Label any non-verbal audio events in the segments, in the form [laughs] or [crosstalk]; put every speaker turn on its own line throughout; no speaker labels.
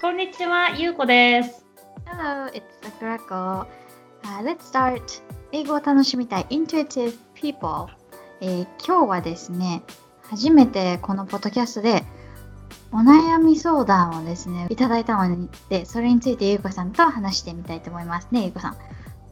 こんにちは、ゆうこです。
Hello, it's Sakurako.、Uh, let's start 英語を楽しみたい Intuitive People、えー今日はですね、初めてこのポッドキャストでお悩み相談をですね、いただいたので、それについてゆうこさんと話してみたいと思いますね、ゆうこさん。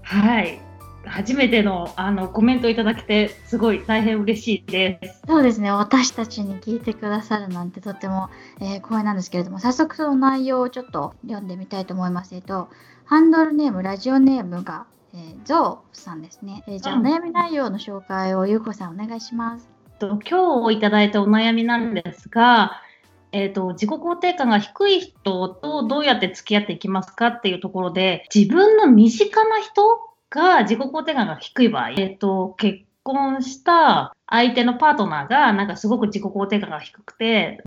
はい。初めてのあのコメントいただけて、すごい大変嬉しいです。
そうですね、私たちに聞いてくださるなんてとっても、えー光栄なんですけれども、早速その内容をちょっと読んでみたいと思います。えっと、ハンドルネーム、ラジオネームが、えーゾウさんですね。えーじゃあ、お
うん
悩み内容の紹介をゆうこさんお願いします。
と今日いただいたお悩みなんですが、えー、と自己肯定感が低い人とどうやって付き合っていきますかっていうところで自分の身近な人が自己肯定感が低い場合、えー、と結婚した相手のパートナーがなんかすごく自己肯定感が低くて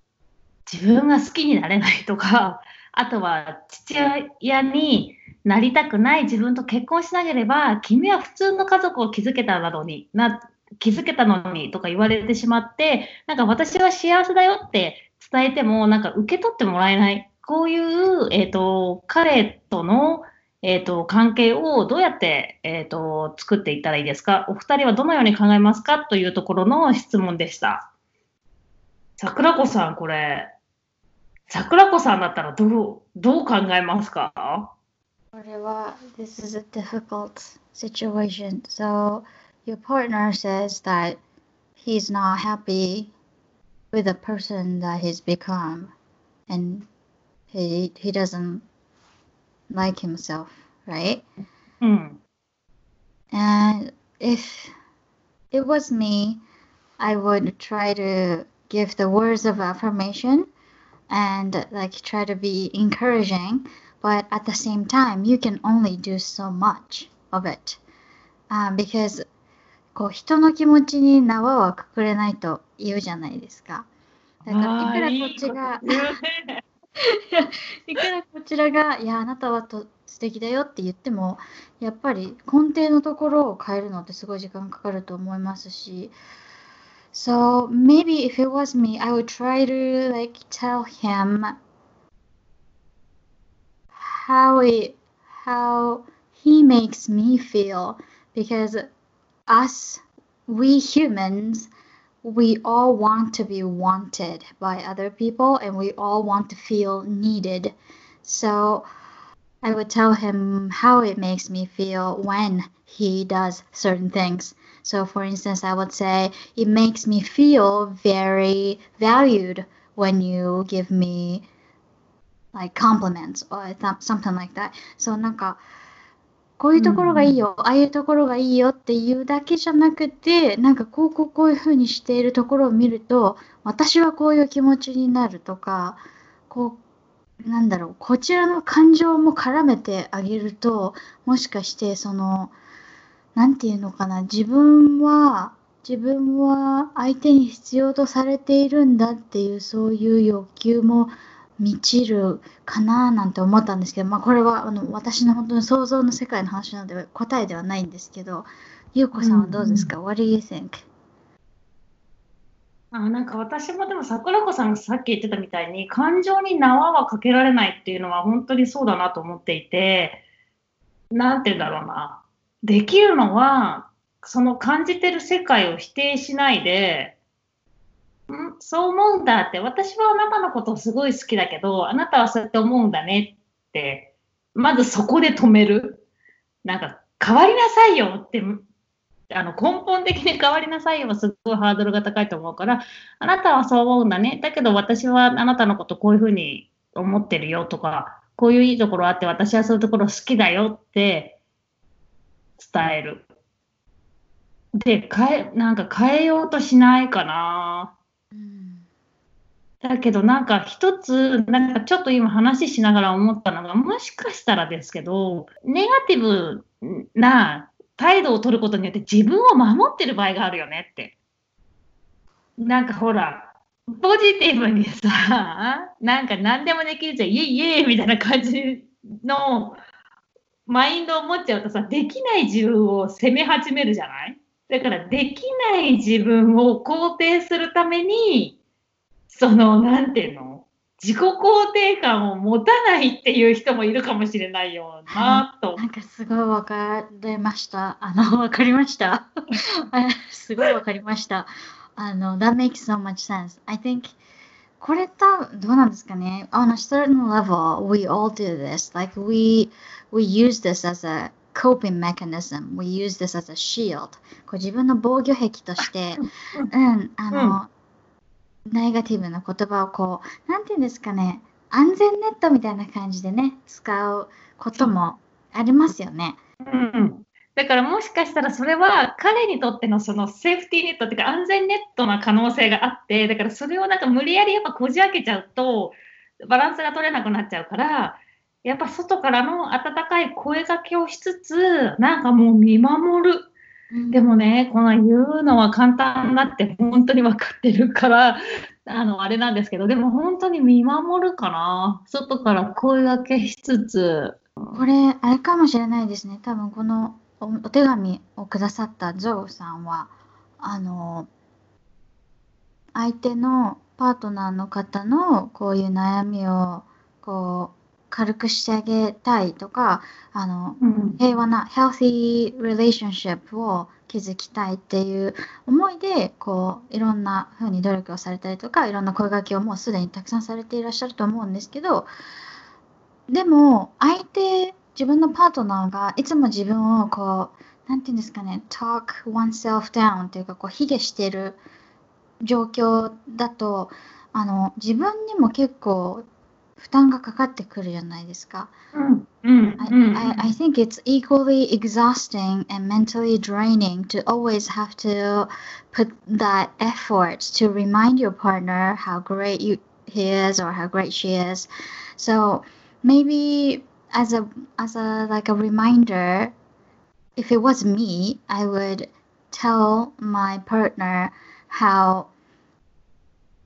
自分が好きになれないとかあとは父親になりたくない自分と結婚しなければ君は普通の家族を築けたのにな気づけたのにとか言われてしまってなんか私は幸せだよって伝えてもなんか受け取ってもらえない。こういう、えー、と彼との、えー、と関係をどうやって、えー、と作っていったらいいですかお二人はどのように考えますかというところの質問でした桜子さんこれ桜子さんだったらどうどう考えますか
これは、This is a difficult situation. So, your partner says that he's not happy with the person that he's become and he, he doesn't like himself, right?
うん。
And if it was me, I would try to give the words of affirmation and like try to be encouraging, but at the same time, you can only do so much of it. Um, because [laughs] こう人の気持ちに縄はくくれないと言うじゃないですか。だからいくらこっちが
あー い
くらこちらが、いや、あなたはと素敵だよって言っても、やっぱり根底のところを変えるのってすごい時間かかると思いますし、So maybe if it was me, I would try to like tell him how it how he makes me feel because us we humans we all want to be wanted by other people and we all want to feel needed. So I would tell him how it makes me feel when he does certain things. So, for instance, I would say, It makes me feel very valued when you give me like compliments or th- something like that. So, なんか こういうところがいいよ、ああいうところがいいよっていうだけじゃなくて、なんかこうこうこういうふうにしているところを見ると、私はこういう気持ちになるとか、こう、なんだろう、こちらの感情も絡めてあげると、もしかしてその、なんていうのかな、自分は、自分は相手に必要とされているんだっていうそういう欲求も満ちるかななんて思ったんですけど、まあ、これはあの私の本当に想像の世界の話なので答えではないんですけど、ゆうこさんはどうですか、?What do you think?
あなんか私もでも桜子さんがさっき言ってたみたいに感情に縄はかけられないっていうのは本当にそうだなと思っていてなんて言うんだろうなできるのはその感じてる世界を否定しないでんそう思うんだって私はあなたのことすごい好きだけどあなたはそうやって思うんだねってまずそこで止めるなんか変わりなさいよってあの根本的に変わりなさいはすごいハードルが高いと思うからあなたはそう思うんだねだけど私はあなたのことこういうふうに思ってるよとかこういういいところあって私はそういうところ好きだよって伝える。で変えなんか変えようとしないかな。だけどなんか一つなんかちょっと今話しながら思ったのがもしかしたらですけどネガティブな態度を取ることによって自分を守ってる場合があるよねって。なんかほらポジティブにさなんか何でもできるじゃんイエイイエイみたいな感じのマインドを持っちゃうとさできない自分を責め始めるじゃない？だからできない自分を肯定するためにそのなんていうの自己肯定感を持たないっていう人もいるかもしれないよなと。
なんかすごい分かりました。あの、分かりました。すごい分かりました。あの、that makes so much sense. I think これ多分どうなんですかね On a certain level, we all do this. Like we, we use this as a coping mechanism. We use this as a shield. こう自分の防御壁として、うん、あの、ネガティブな言葉をこう、なんていうんですかね、安全ネットみたいな感じでね、使うこともありますよね。
うんだからもしかしたらそれは彼にとってのそのセーフティーネットっていうか安全ネットな可能性があってだからそれをなんか無理やりやっぱこじ開けちゃうとバランスが取れなくなっちゃうからやっぱ外からの温かい声掛けをしつつなんかもう見守るでもねこの言うのは簡単だって本当に分かってるからあのあれなんですけどでも本当に見守るかな外から声掛けしつつ
これ、あれかもしれないですね。多分このおお手紙をくださったゾウさんは、あの、相手のパートナーの方のこういう悩みをこう軽くしてあげたいとか、あの、
うん。
平和な healthy relationship を築きたいっていう思いでこういろんな風に努力をされたりとかいろんな声掛けをもうすでにたくさんされていらっしゃると思うんですけどでも相手自分のパートナーがいつも自分をこうなんていうんですかね talk oneself down っていうかこう卑下している状況だとあの自分にも結構負担がかかってくるじゃないですか。
うんうんうん
I, I, I think it's equally exhausting and mentally draining to always have to put that effort to remind your partner how great you he is or how great she is. So maybe as a as a like a reminder, if it was me, I would tell my partner how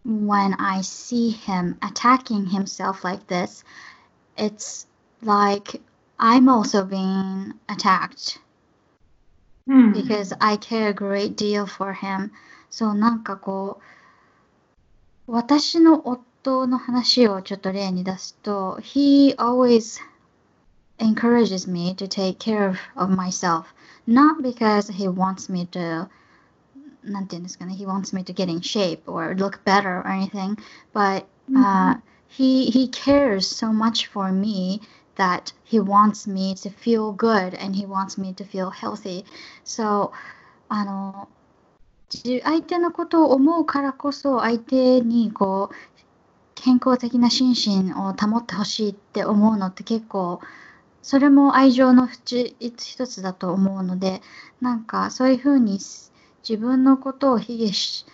when I see him attacking himself like this, it's like I'm also being attacked
うん
because I care a great deal for him. そうなんかこう私の夫の話をちょっと例に出すと He always encourages me to take care of, of myself not because he wants me to なんていうんですかね He wants me to get in shape or look better or anything but uh, he he cares so much for me that he wants me to feel good and he wants me to feel healthy. So, あの、じ相手のことを思うからこそ相手にこう健康的な心身を保ってほしいって思うのって結構それも愛情の一一つだと思うのでなんかそういうふうに自分のことを卑下し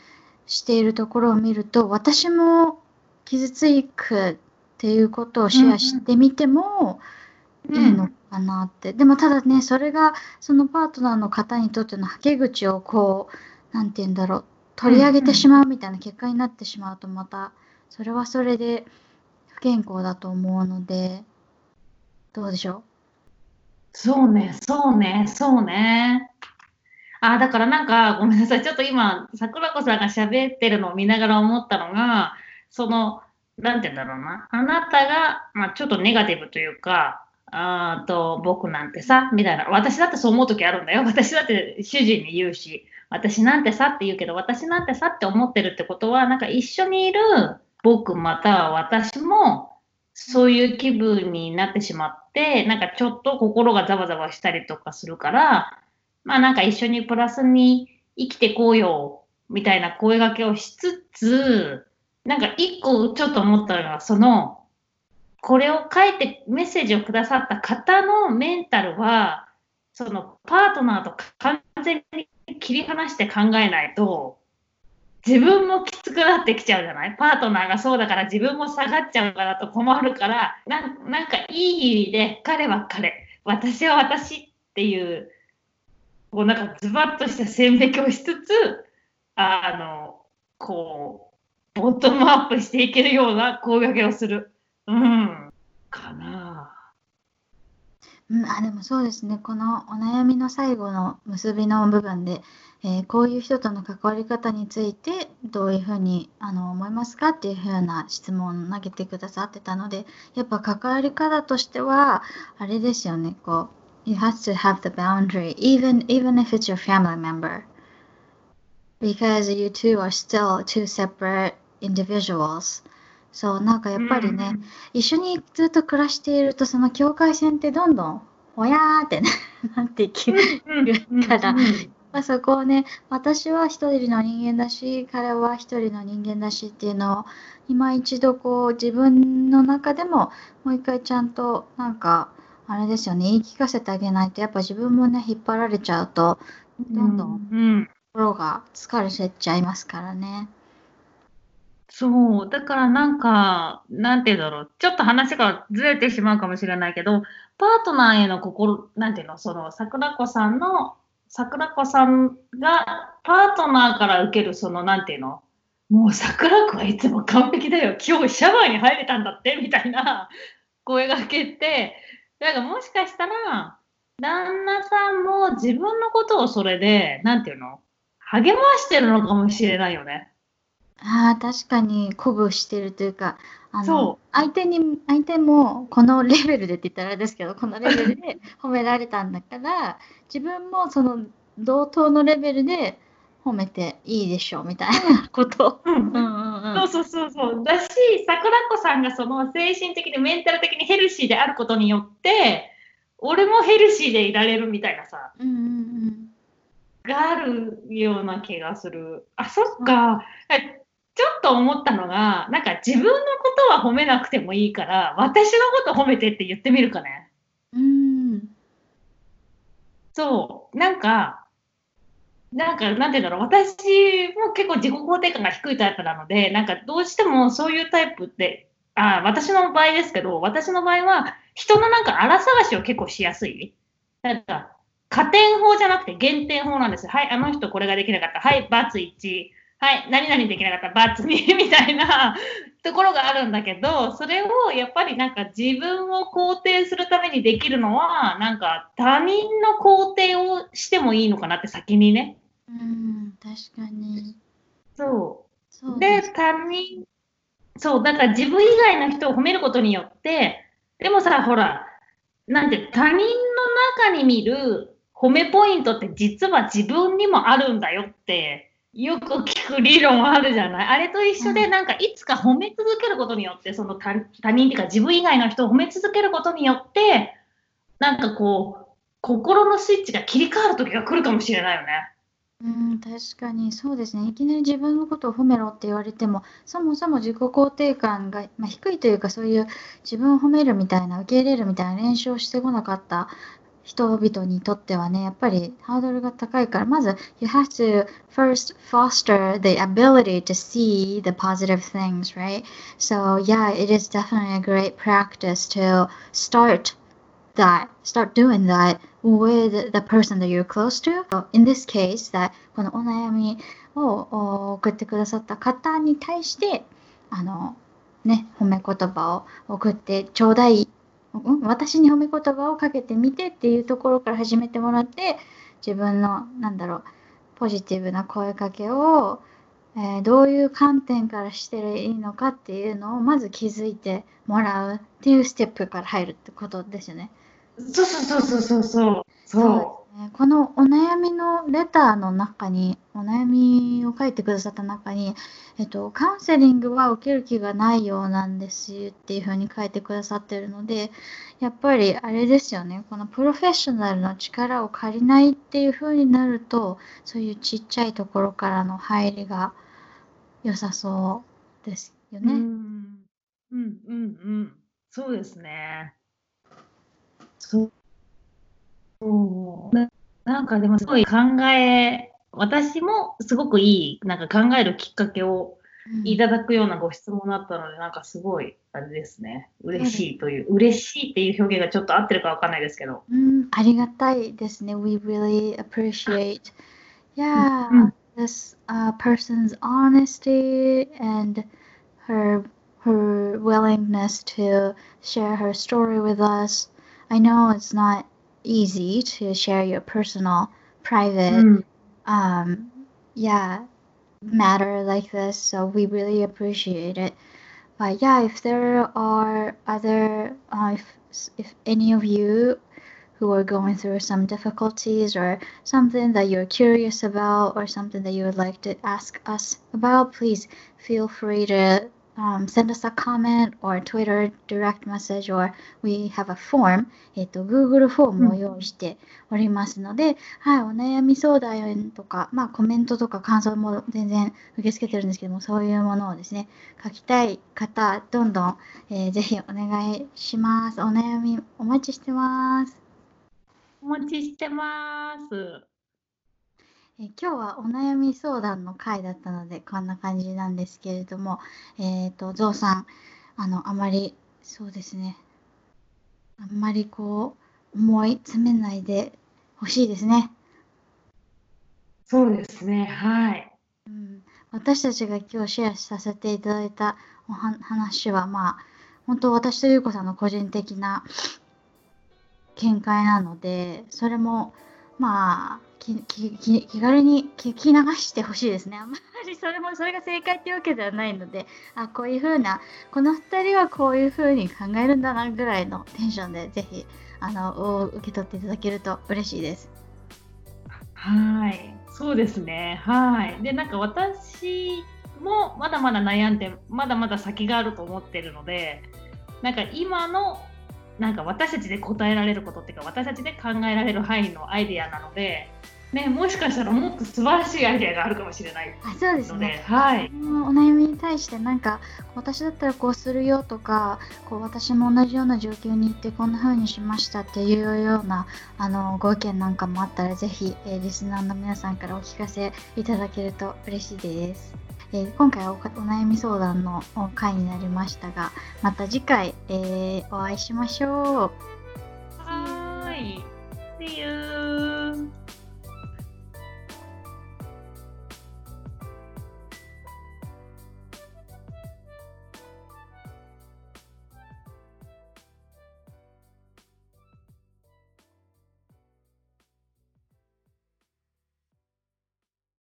しているところを見ると私も傷つくっていうことをシェアしてみてもいいのかなって、でもただねそれがそのパートナーの方にとってのはけ口をこうなんて言うんだろう取り上げてしまうみたいな結果になってしまうとまたそれはそれで不健康だと思うのでどうでしょ
そうね、そうね、そうね。ああ、だからなんか、ごめんなさい。ちょっと今、桜子さんが喋ってるのを見ながら思ったのが、その、なんて言うんだろうな。あなたが、まあ、ちょっとネガティブというか、あーと、僕なんてさ、みたいな。私だってそう思う時あるんだよ。私だって主人に言うし、私なんてさって言うけど、私なんてさって思ってるってことは、なんか一緒にいる僕または私も、そういう気分になってしまって、なんかちょっと心がざわざわしたりとかするから、まあなんか一緒にプラスに生きてこうよ、みたいな声掛けをしつつ、なんか一個ちょっと思ったのが、その、これを書いてメッセージをくださった方のメンタルは、そのパートナーと完全に切り離して考えないと、自分もきつくなってきちゃうじゃない？パートナーがそうだから自分も下がっちゃうからと困るからなんかいい意味で彼は彼私は私っていうこうなんかズバッとした線引きをしつつあのこうボトムアップしていけるような声掛けをする。うんかな。
うん、あでもそうですねこのお悩みの最後の結びの部分で、えーこういう人との関わり方についてどういうふうにあの思いますかっていうふうな質問を投げてくださってたのでやっぱ関わり方としてはあれですよねこう You have to have the boundary even even if it's your family member. Because you two are still two separate individuals. そうなんかやっぱりね、一緒にずっと暮らしているとその境界線ってどんどんほやーってね [laughs] なっていき
うん
から
うん。
まあ、そこをね私は一人の人間だし彼は一人の人間だしっていうのを今一度こう自分の中でももう一回ちゃんとなんかあれですよね。言い聞かせてあげないとやっぱ自分もね引っ張られちゃうとどんどん
うん
心が疲れちゃいますからね。
そう、だからなんか、なんて言うんだろう、ちょっと話がずれてしまうかもしれないけど、パートナーへの心、なんていうの、その桜子さんの、桜子さんがパートナーから受ける、その、なんていうの、もう桜子はいつも完璧だよ、今日シャワーに入れたんだって、みたいな声がけって、なんかもしかしたら、旦那さんも自分のことをそれで、なんていうの、励ましてるのかもしれないよね。
ああ確かに鼓舞してるというかあ
そ
の相手に相手もこのレベルでって言ったらあれですけどこのレベルで [laughs] 褒められたんだから自分もその同等のレベルで褒めていいでしょうみたいなことを。
うんそうそうそうそう。だし、桜子さんがその精神的にメンタル的にヘルシーであることによって、俺もヘルシーでいられるみたいなさ、
うんうん
があるような気がする。あ、そっか。ちょっと思ったのが、なんか自分のことは褒めなくてもいいから、私のこと褒めてって言ってみるかね。
うんうん
そう。なんか、なんか、なんていうんだろう、私も結構自己肯定感が低いタイプなので、なんかどうしてもそういうタイプって、あ私の場合ですけど、私の場合は、人のなんか荒探しを結構しやすい。なんか、加点法じゃなくて減点法なんです。はい、あの人これができなかった。はい、バツ1。はい、何々できなかった。バツ2みたいなところがあるんだけど、それをやっぱりなんか自分を肯定するためにできるのは、なんか他人の肯定をしてもいいのかなって先にね。
うん確かに
そう。
そうで、
他人、そう、だから自分以外の人を褒めることによって、でもさ、ほら、なんて、他人の中に見る褒めポイントって実は自分にもあるんだよって、よく聞く理論あるじゃない？あれと一緒で、なんかいつか褒め続けることによって、その他他人っていうか自分以外の人を褒め続けることによって、なんかこう、心のスイッチが切り替わる時が来るかもしれないよね。
うん、確かにそうですね。いきなり自分のことを褒めろって言われても、そもそも自己肯定感が、ま、低いというか、そういう自分を褒めるみたいな、受け入れるみたいな練習をしてこなかった人々にとってはね、やっぱりハードルが高いから、まず、you have to first foster the ability to see the positive things, right? So, yeah, it is definitely a great practice to start that start doing that with the person that you're close to. In this case, that このお悩みを送ってくださった方に対して、あの、ね、褒め言葉を送ってちょうだい、うん私に褒め言葉をかけてみてっていうところから始めてもらって、自分の、なんだろう、ポジティブな声かけを、えーどういう観点からしていいのかっていうのをまず気づいてもらうっていうステップから入るってことですよね。
そうそうそうそうそう。そう。
ですね。このお悩みのレターの中に、お悩みを書いてくださった中に、えっと、カウンセリングは受ける気がないようなんですっていうふうに書いてくださってるので、やっぱりあれですよね、このプロフェッショナルの力を借りないっていうふうになると、そういうちっちゃいところからの入りが良さそうですよね。
うん、うん、うん、うん。そうですね。そう。ななんかでもすごい考え、私もすごくいい、なんか考えるきっかけを
うん
いただくようなご質問だったので、なんかすごい、あれですね。嬉しいという、嬉しいっていう表現がちょっと合ってるかわかんないですけど。
うん、ありがたいですね。We really appreciate, yeah,
うん
this uh, person's honesty and her her willingness to share her story with us. I know it's not easy to share your personal, private,
うん、
um, yeah, matter like this. So we really appreciate it. But yeah, if there are other, uh, if if any of you who are going through some difficulties or something that you're curious about or something that you would like to ask us about, please feel free to um, send us a comment or Twitter direct message or we have a form, えっと、Google フォームを用意しておりますので、はい、お悩み相談とか、まあコメントとか感想も全然受け付けてるんですけども、そういうものをですね、書きたい方、どんどん、えーぜひお願いします。お悩みお待ちしてます。
お待ちしてます。
えー今日はお悩み相談の回だったのでこんな感じなんですけれども、えっ、と、ゾウさん、あの、あまり、そうですね、あんまりこう、思い詰めないでほしいですね。
そうですね。はい。
うん、私たちが今日シェアさせていただいたおは話は、まあ、本当私とゆうこさんの個人的な見解なので、それも、まあ、気軽に聞き流してほしいですね。あまり [laughs] それも、それが正解っていうわけではないので、あ、こういうふうな、この二人はこういうふうに考えるんだなぐらいのテンションで、ぜひ、あの、受け取っていただけると嬉しいです。
はい。そうですね。はい。で、なんか私もまだまだ悩んで、まだまだ先があると思ってるので、なんか今の、なんか私たちで答えられることっていうか、私たちで考えられる範囲のアイデアなので、ね、もしかしたらもっと素晴らしいアイデアがあるかもしれない
あ、そうです
の
ね
で、。はい。
お悩みに対してなんか私だったらこうするよとかこう私も同じような状況に行ってこんな風にしましたっていうようなあのご意見なんかもあったらぜひ、えーリスナーの皆さんからお聞かせいただけると嬉しいです。えー今回はお悩み相談の回になりましたがまた次回、えーお会いしましょう。